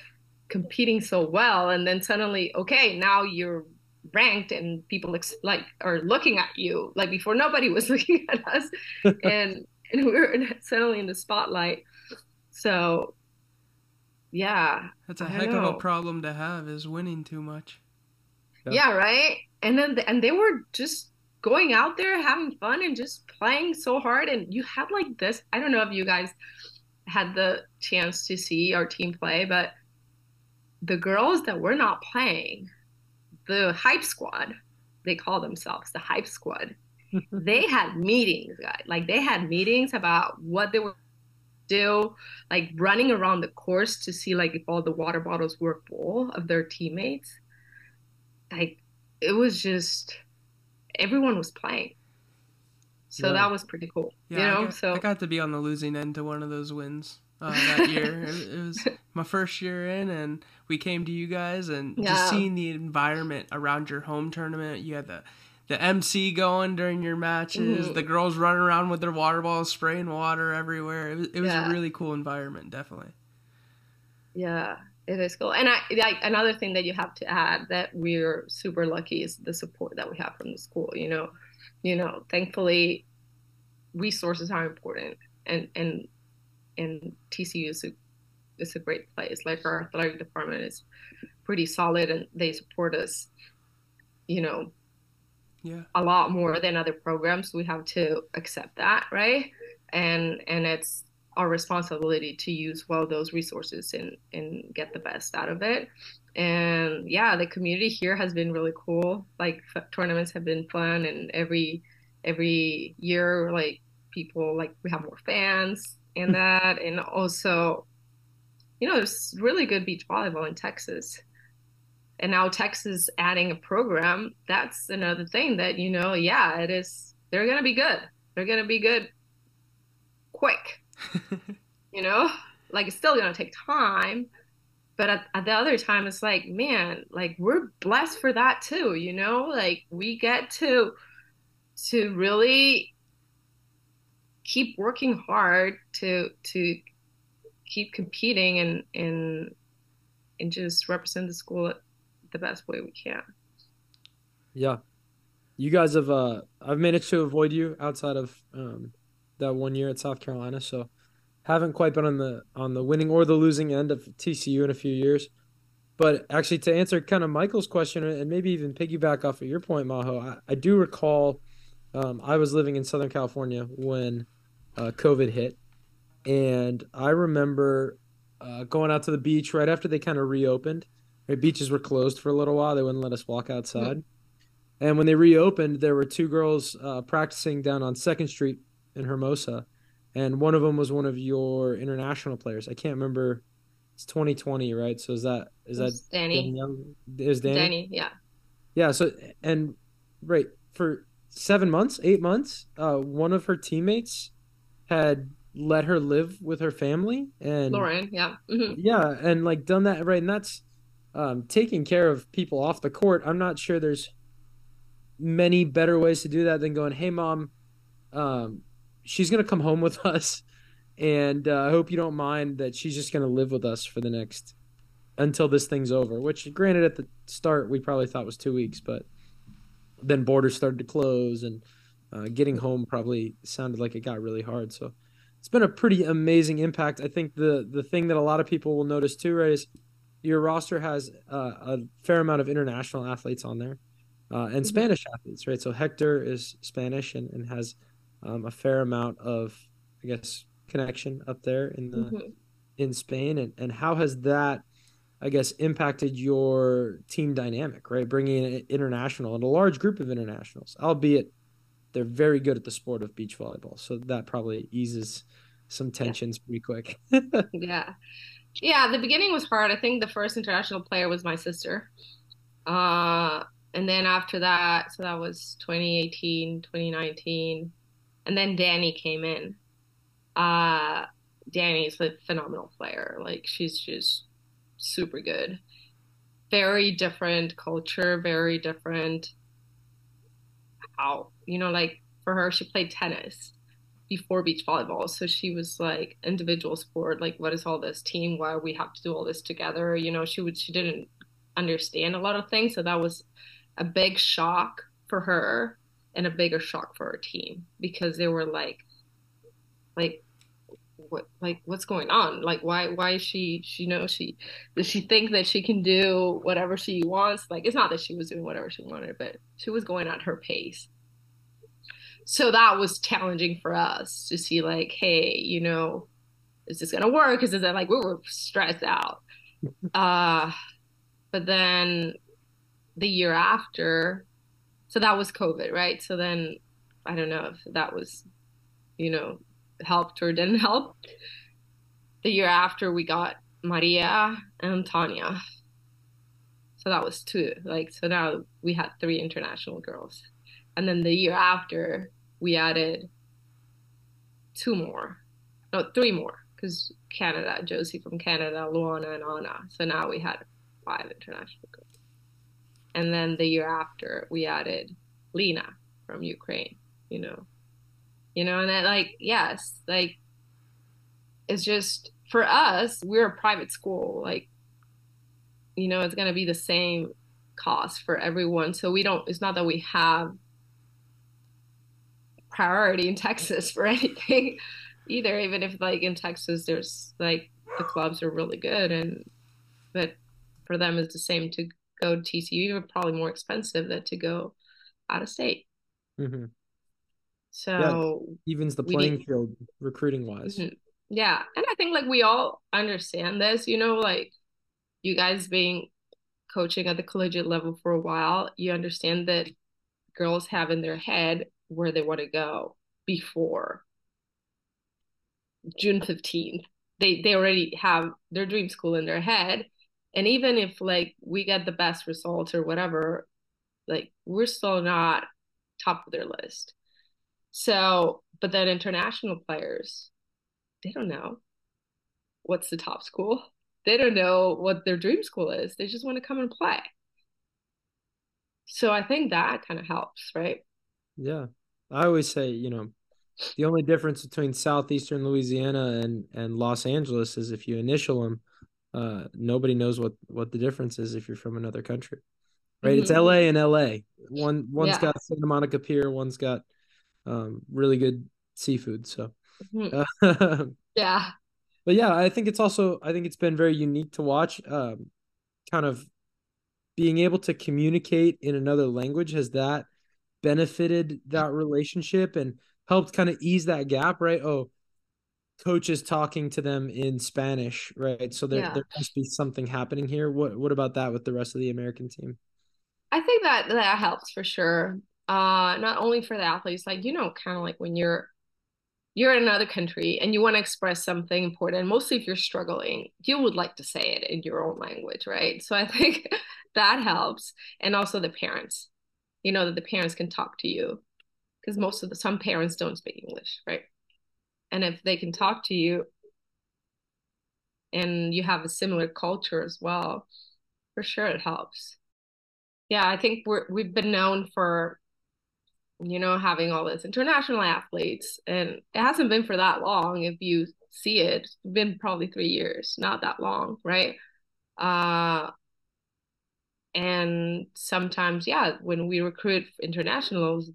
competing so well and then suddenly, okay, now you're ranked and people ex- like are looking at you like before nobody was looking at us and and we were suddenly in the spotlight so, yeah. That's a heck know. of a problem to have is winning too much. Yep. Yeah, right? And then and they were just going out there having fun and just playing so hard and you had like this I don't know if you guys had the chance to see our team play, but the girls that were not playing, the hype squad, they call themselves the hype squad. they had meetings, guys. Like they had meetings about what they were still like running around the course to see like if all the water bottles were full of their teammates. Like it was just everyone was playing. So yeah. that was pretty cool. Yeah, you know, I got, so I got to be on the losing end to one of those wins uh, that year. it, it, was my first year in, and we came to you guys, and yeah. just seeing the environment around your home tournament. You had the the MC going during your matches, mm-hmm. the girls running around with their water bottles, spraying water everywhere. It was, it was yeah. a really cool environment, definitely. Yeah, it is cool. And I like another thing that you have to add that we're super lucky is the support that we have from the school. You know, you know, thankfully, resources are important, and and and TCU is a is a great place. Like our athletic department is pretty solid, and they support us. You know, yeah. a lot more than other programs. We have to accept that, right? And and it's our responsibility to use well those resources and and get the best out of it. And yeah, the community here has been really cool. Like tournaments have been fun, and every every year, like people like we have more fans and hmm. that, and also, you know, there's really good beach volleyball in Texas and now Texas adding a program, that's another thing that, you know, yeah, it is, they're going to be good. They're going to be good quick, you know, like it's still going to take time. But at, at, the other time, it's like, man, like we're blessed for that too, you know, like we get to, to really keep working hard to, to keep competing and, and, and just represent the school the best way we can. Yeah. you guys have uh I've managed to avoid you outside of um that one year at South Carolina, so haven't quite been on the on the winning or the losing end of TCU in a few years. But actually, to answer kind of Michael's question and maybe even piggyback off of your point, Majo, I, I do recall um, I was living in Southern California when uh, COVID hit, and I remember uh, going out to the beach right after they kind of reopened. Right, beaches were closed for a little while; they wouldn't let us walk outside. Mm-hmm. And when they reopened, there were two girls uh, practicing down on Second Street in Hermosa, and one of them was one of your international players. I can't remember it's 2020, right? So is that is that Danny? Is Danny? Danny, yeah. Yeah. So and right for seven months, eight months, uh, one of her teammates had let her live with her family and Lauren, yeah, mm-hmm. yeah, and like done that right, and that's um, taking care of people off the court. I'm not sure there's many better ways to do that than going, "Hey, mom, um, she's gonna come home with us." and uh, I hope you don't mind that she's just going to live with us for the next until this thing's over. Which, granted, at the start we probably thought was two weeks, but then borders started to close, and uh, getting home probably sounded like it got really hard. So it's been a pretty amazing impact. I think the the thing that a lot of people will notice too, right, is your roster has uh, a fair amount of international athletes on there. Uh, and mm-hmm. Spanish athletes, right? So Hector is Spanish and, and has um, a fair amount of, I guess, connection up there in the mm-hmm. in Spain, and and how has that, I guess, impacted your team dynamic? Right, bringing in international and a large group of internationals, albeit they're very good at the sport of beach volleyball, so that probably eases some tensions yeah. pretty quick. yeah. Yeah, the beginning was hard. I think the first international player was my sister. Uh, and then after that, so that was 2018, 2019. And then Danny came in. Uh, Danny's a phenomenal player. Like she's just super good. Very different culture, very different how, you know, like for her, she played tennis before beach volleyball. So she was like individual sport, like what is all this team? Why we have to do all this together? You know, she would she didn't understand a lot of things. So that was a big shock for her and a bigger shock for her team because they were like like what like what's going on? Like why why is she she knows she does she think that she can do whatever she wants? Like it's not that she was doing whatever she wanted but she was going at her pace. So that was challenging for us to see like hey you know is this gonna work? Is it like we were stressed out. Uh but then the year after so that was covid right? So then i don't know if that was you know helped or didn't help. The year after, we got Maria and Tanya. So that was two. Like, so now we had three international girls. And then the year after, we added two more. No, three more. Because Canada, Josie from Canada, Luana, and Anna. So now we had five international girls. And then the year after, we added Lena from Ukraine, you know you know and that like yes like it's just for us we're a private school like you know it's going to be the same cost for everyone so we don't it's not that we have priority in texas for anything either even if like in texas there's like the clubs are really good and but for them it's the same to go to tcu even probably more expensive than to go out of state mm-hmm. So yeah, evens the playing need, field recruiting wise. Mm-hmm. Yeah. And I think like we all understand this, you know, like you guys being coaching at the collegiate level for a while, you understand that girls have in their head where they want to go before June 15th. They they already have their dream school in their head. And even if like we get the best results or whatever, like we're still not top of their list. So, but then international players, they don't know what's the top school. They don't know what their dream school is. They just want to come and play. So I think that kind of helps, right? Yeah. I always say, you know, the only difference between southeastern Louisiana and and Los Angeles is if you initial them, uh, nobody knows what what the difference is if you're from another country. right? It's Mhm. LA and LA. One one's Yeah. got Santa Monica Pier, one's got um, really good seafood. So, Mhm. uh, Yeah. but yeah, I think it's also I think it's been very unique to watch. Um, kind of being able to communicate in another language has that benefited that relationship and helped kind of ease that gap, right? Oh, coaches talking to them in Spanish, right? So there Yeah. there must be something happening here. What what about that with the rest of the American team? I think that that helps for sure. Uh, not only for the athletes, like you know, kind of like when you're you're in another country and you want to express something important, mostly if you're struggling, you would like to say it in your own language, right? So I think that helps. And also the parents, you know, that the parents can talk to you because most of the some parents don't speak English, right? And if they can talk to you and you have a similar culture as well, for sure it helps. Yeah, I think we're we've been known for you know, having all this international athletes, and it hasn't been for that long. If you see it, it's been probably three years, not that long, right? Uh, and sometimes, yeah, when we recruit internationals,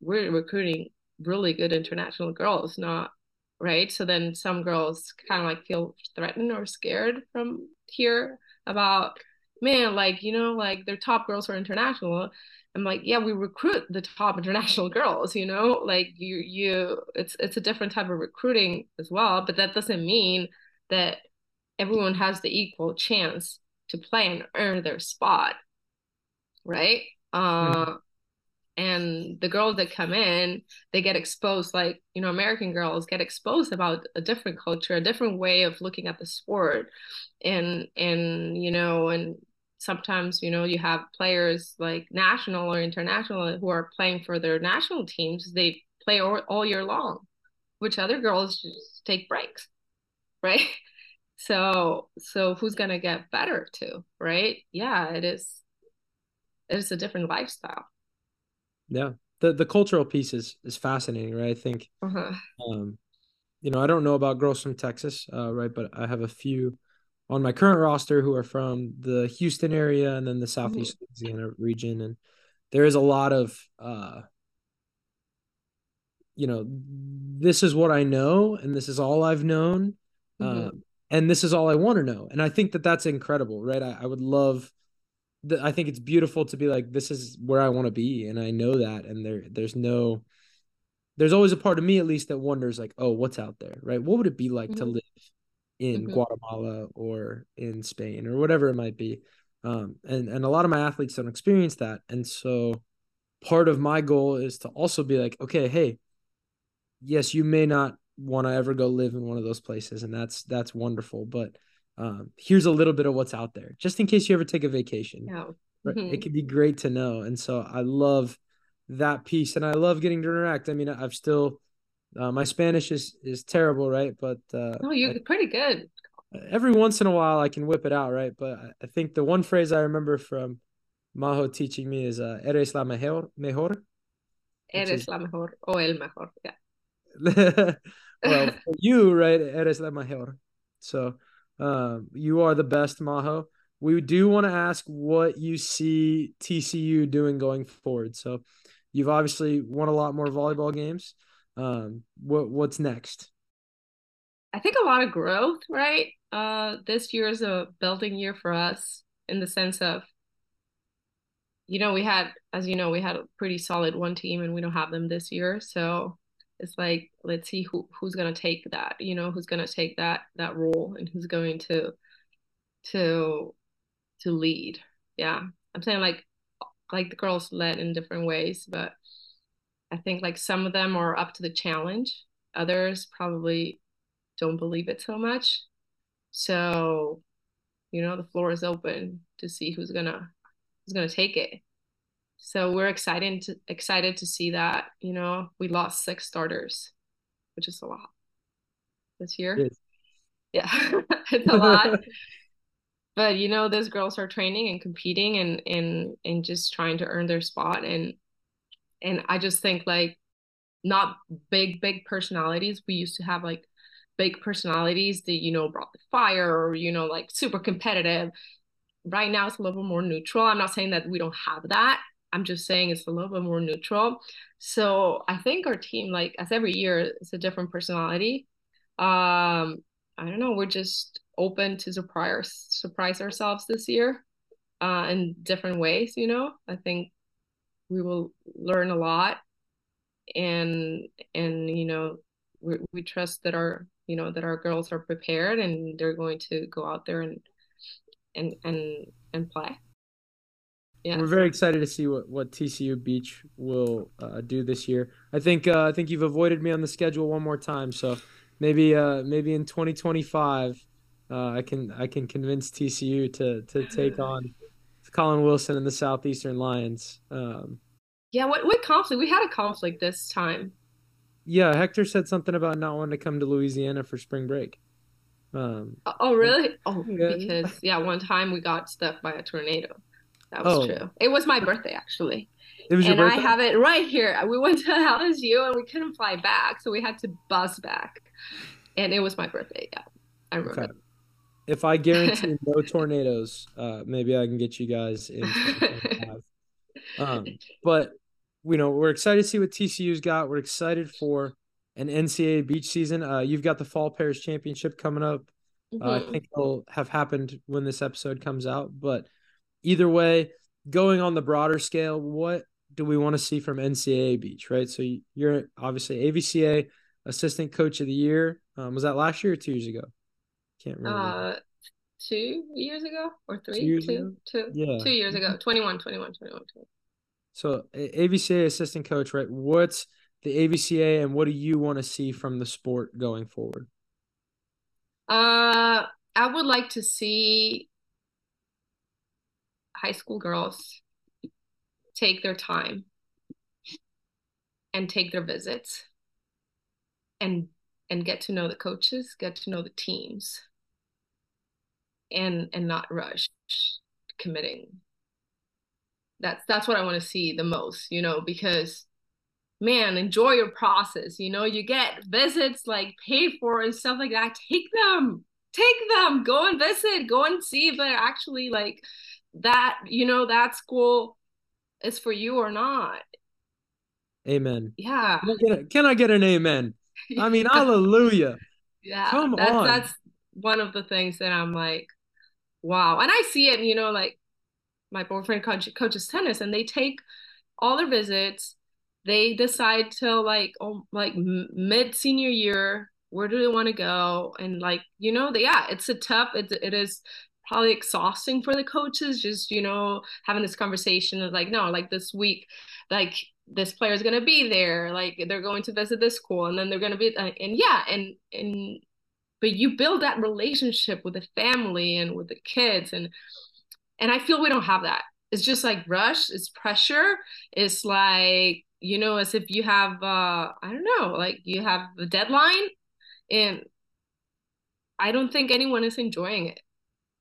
we're recruiting really good international girls, not right. So then some girls kind of like feel threatened or scared from here about, man, like, you know, like their top girls are international. I'm like, yeah, we recruit the top international girls, you know, like you, you, it's, it's a different type of recruiting as well, but that doesn't mean that everyone has the equal chance to play and earn their spot, right? Uh, and the girls that come in, they get exposed, like, you know, American girls get exposed about a different culture, a different way of looking at the sport. And, and, you know, and sometimes you know you have players like national or international who are playing for their national teams they play all, all year long which other girls just take breaks right so so who's gonna get better too right yeah it is it's a different lifestyle Yeah. The the cultural piece is is fascinating, right? I think uh-huh. um you know, I don't know about girls from Texas, uh, right, but I have a few on my current roster who are from the Houston area and then the Southeast mm-hmm. Louisiana region. And there is a lot of, uh, you know, this is what I know and this is all I've known. Mm-hmm. Um, and this is all I want to know. And I think that that's incredible, right? I, I would love that. I think it's beautiful to be like, this is where I want to be. And I know that. And there, there's no, there's always a part of me at least that wonders like, oh, what's out there, right? What would it be like mm-hmm. to live in mm-hmm. Guatemala or in Spain or whatever it might be. Um, and and a lot of my athletes don't experience that, and so part of my goal is to also be like, okay, hey, yes, you may not want to ever go live in one of those places, and that's that's wonderful, but um, here's a little bit of what's out there, just in case you ever take a vacation. Yeah. Mm-hmm. It could be great to know, and so I love that piece, and I love getting to interact. I mean, I've still uh, my Spanish is is terrible, right? But uh, oh, you're I, pretty good. Every once in a while, I can whip it out, right? But I, think the one phrase I remember from Majo teaching me is uh, "Eres la mejor." mejor Eres la mejor o el mejor. Yeah. well, for you, right? Eres la mejor. So, um, you are the best, Majo. We do want to ask what you see TCU doing going forward. So, you've obviously won a lot more volleyball games um what what's next? I think a lot of growth right? Uh this year is a building year for us in the sense of you know we had as you know we had a pretty solid one team and we don't have them this year. So it's like let's see who who's going to take that you know who's going to take that that role and who's going to to to lead. Yeah. I'm saying like like the girls led in different ways but I think like some of them are up to the challenge. Others probably don't believe it so much. So, you know, the floor is open to see who's gonna who's gonna take it. So we're excited to excited to see that. You know, we lost six starters, which is a lot this year. Yeah, it's a lot. but you know, those girls are training and competing and and and just trying to earn their spot and and I just think like not big, big personalities. We used to have like big personalities that, you know, brought the fire or, you know, like super competitive. right now it's a little bit more neutral. I'm not saying that we don't have that. I'm just saying it's a little bit more neutral. So I think our team, like as every year, it's a different personality. Um, I don't know. We're just open to surprise surprise ourselves this year, uh, in different ways. You know, I think we will learn a lot, and and you know, we we trust that our you know that our girls are prepared and they're going to go out there and and and and play. Yeah. We're very excited to see what, what TCU Beach will uh, do this year. I think uh, I think you've avoided me on the schedule one more time, so maybe uh, maybe in 2025 uh, I can I can convince TCU to to take on Colin Wilson and the Southeastern Lions. Um, yeah, what what conflict? We had a conflict this time. Yeah, Hector said something about not wanting to come to Louisiana for spring break. Um, oh, really? Oh, yeah. because yeah, one time we got stuck by a tornado. That was oh. true. It was my birthday actually. It was and your birthday? I have it right here. We went to LSU and we couldn't fly back, so we had to bus back. And it was my birthday. Yeah, I remember. Okay. If I guarantee no tornadoes, uh, maybe I can get you guys in. um, but you know, we're excited to see what TCU's got. We're excited for an NCAA beach season. Uh, you've got the Fall Pairs Championship coming up. Mm-hmm. Uh, I think it'll have happened when this episode comes out. But either way, going on the broader scale, what do we want to see from NCAA beach, right? So you're obviously AVCA Assistant Coach of the Year. Um, was that last year or two years ago? Can't remember. Uh, two years ago or three? Two, years two, ago? two, yeah. two years ago. 21, 21, 21, 21. So AVCA assistant coach, right? What's the AVCA and what do you want to see from the sport going forward? Uh, I would like to see high school girls take their time and take their visits and and get to know the coaches, get to know the teams and and not rush committing. That's that's what i want to see the most you know because man enjoy your process you know you get visits like paid for and stuff like that take them take them go and visit go and see if they're actually like that you know that school is for you or not. Amen. Yeah. Can I get, a, can I get an amen? I mean hallelujah. Yeah come that's, on. that's one of the things that i'm like wow. And i see it you know like my boyfriend coach, coaches tennis and they take all their visits. They decide to like oh like mid senior year where do they want to go? And like you know they, yeah it's a tough it, it is probably exhausting for the coaches just you know having this conversation of like no like this week like this player is going to be there like they're going to visit this school and then they're going to be uh, and yeah and and but you build that relationship with the family and with the kids and and I feel we don't have that. It's just like rush, it's pressure. It's like, you know, as if you have uh I don't know, like you have a deadline and I don't think anyone is enjoying it.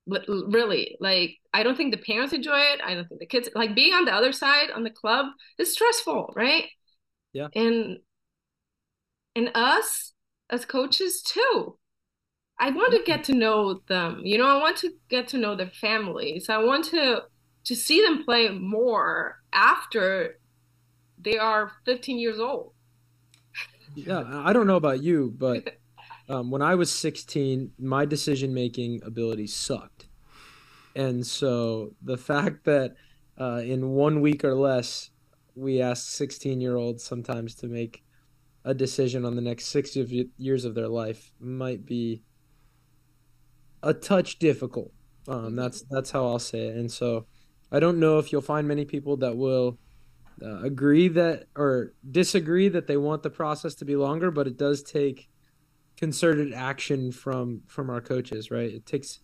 But really, like I don't think the parents enjoy it. I don't think the kids like being on the other side on the club is stressful, right? Yeah. And and us as coaches too. I want to get to know them. You know, I want to get to know their families. I want to to see them play more after they are 15 years old. Yeah, I don't know about you, but um, when I was 16, my decision making ability sucked. And so the fact that uh, in one week or less, we ask 16 year olds sometimes to make a decision on the next six years of their life might be a touch difficult. Um, that's that's how I'll say it. And so I don't know if you'll find many people that will uh, agree that or disagree that they want the process to be longer, but it does take concerted action from from our coaches, right? It takes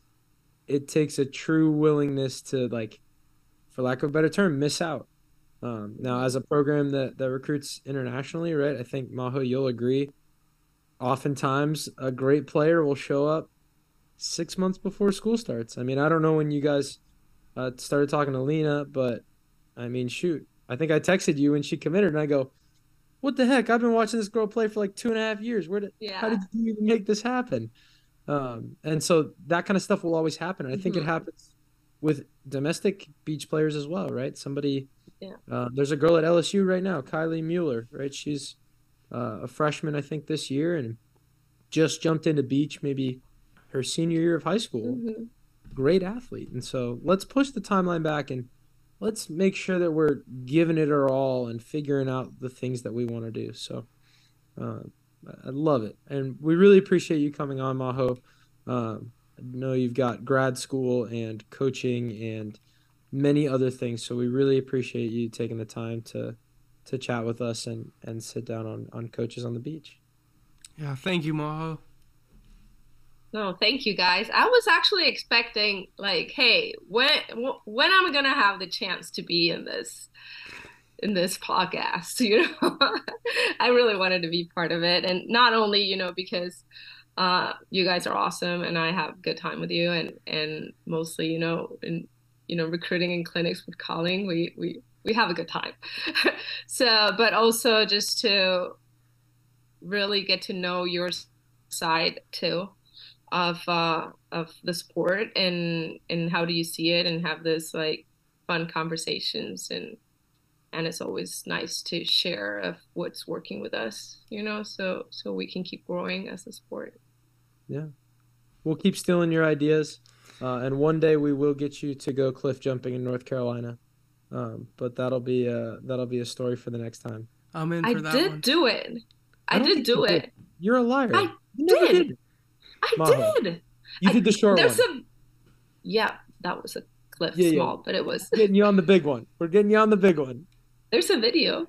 it takes a true willingness to like, for lack of a better term, miss out. Um, now, as a program that that recruits internationally, right? I think Majo, you'll agree. Oftentimes, a great player will show up six months before school starts. I mean, I don't know when you guys uh, started talking to Lena, but I mean, shoot, I think I texted you when she committed, and I go, "What the heck? I've been watching this girl play for like two and a half years. Where did? Yeah. How did you even make this happen?" Um, and so that kind of stuff will always happen. And I think mm-hmm. it happens with domestic beach players as well, right? Somebody, Yeah. uh, there's a girl at LSU right now, Kylie Mueller, right? She's uh, a freshman, I think, this year, and just jumped into beach maybe her senior year of high school. Mhm. Great athlete, and so let's push the timeline back and let's make sure that we're giving it our all and figuring out the things that we want to do. So, uh, I love it, and we really appreciate you coming on, Majo. Um, I know you've got grad school and coaching and many other things, so we really appreciate you taking the time to to chat with us and and sit down on on coaches on the beach. Yeah, thank you, Majo. No, thank you guys. I was actually expecting like, hey, when when am I gonna have the chance to be in this in this podcast? You know, I really wanted to be part of it, and not only you know because uh, you guys are awesome, and I have good time with you, and and mostly you know in you know recruiting and clinics with Colin, we we we have a good time. so, but also just to really get to know your side too of uh of the sport and and how do you see it and have this like fun conversations and and it's always nice to share of what's working with us you know so so we can keep growing as a sport yeah We'll keep stealing your ideas, uh, and one day we will get you to go cliff jumping in North Carolina. Um, but that'll be a that'll be a story for the next time. I'm in i for that did one. do it I i, did do it did. You're a liar. I You never did. I did You I- did the short there's one. a yeah that was a cliff Yeah, yeah. small but it was Getting you on the big one. We're getting you on the big one. there's a video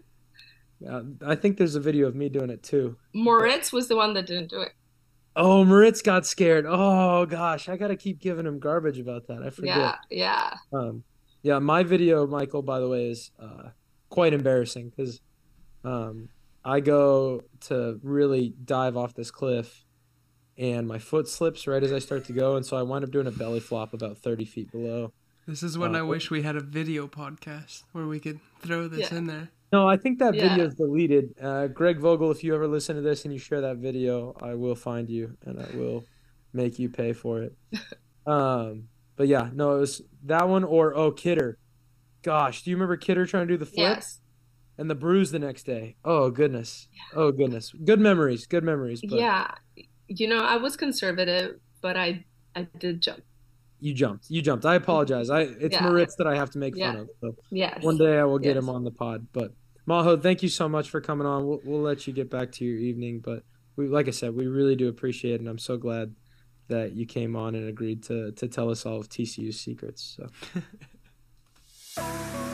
Uh, I think there's a video of me doing it too. moritz was the one that didn't do it Oh, Moritz got scared. Oh gosh, I gotta keep giving him garbage about that. I forget. yeah yeah Um, yeah, my video, Michael, by the way, is uh, quite embarrassing because um, I go to really dive off this cliff and my foot slips right as I start to go. And so I wind up doing a belly flop about 30 feet below. This is when Uh, I wish we had a video podcast where we could throw this Yeah. in there. No, I think that Yeah. video is deleted. Uh, Greg Vogel, if you ever listen to this and you share that video, I will find you and I will make you pay for it. Um, but yeah, no, it was that one or oh, Kidder. Gosh, do you remember Kidder trying to do the flip? yes and the bruise the next day. Oh goodness. Oh goodness. Good memories. Good memories. But Yeah, you know, I was conservative, but I I did jump. you jumped. You jumped. I apologize. I it's Yeah. Moritz that I have to make fun of. So Yes. one day I will get Yes. him on the pod. But Majo, thank you so much for coming on. We'll we'll let you get back to your evening. But we like I said, we really do appreciate it and I'm so glad that you came on and agreed to to tell us all of TCU's secrets. So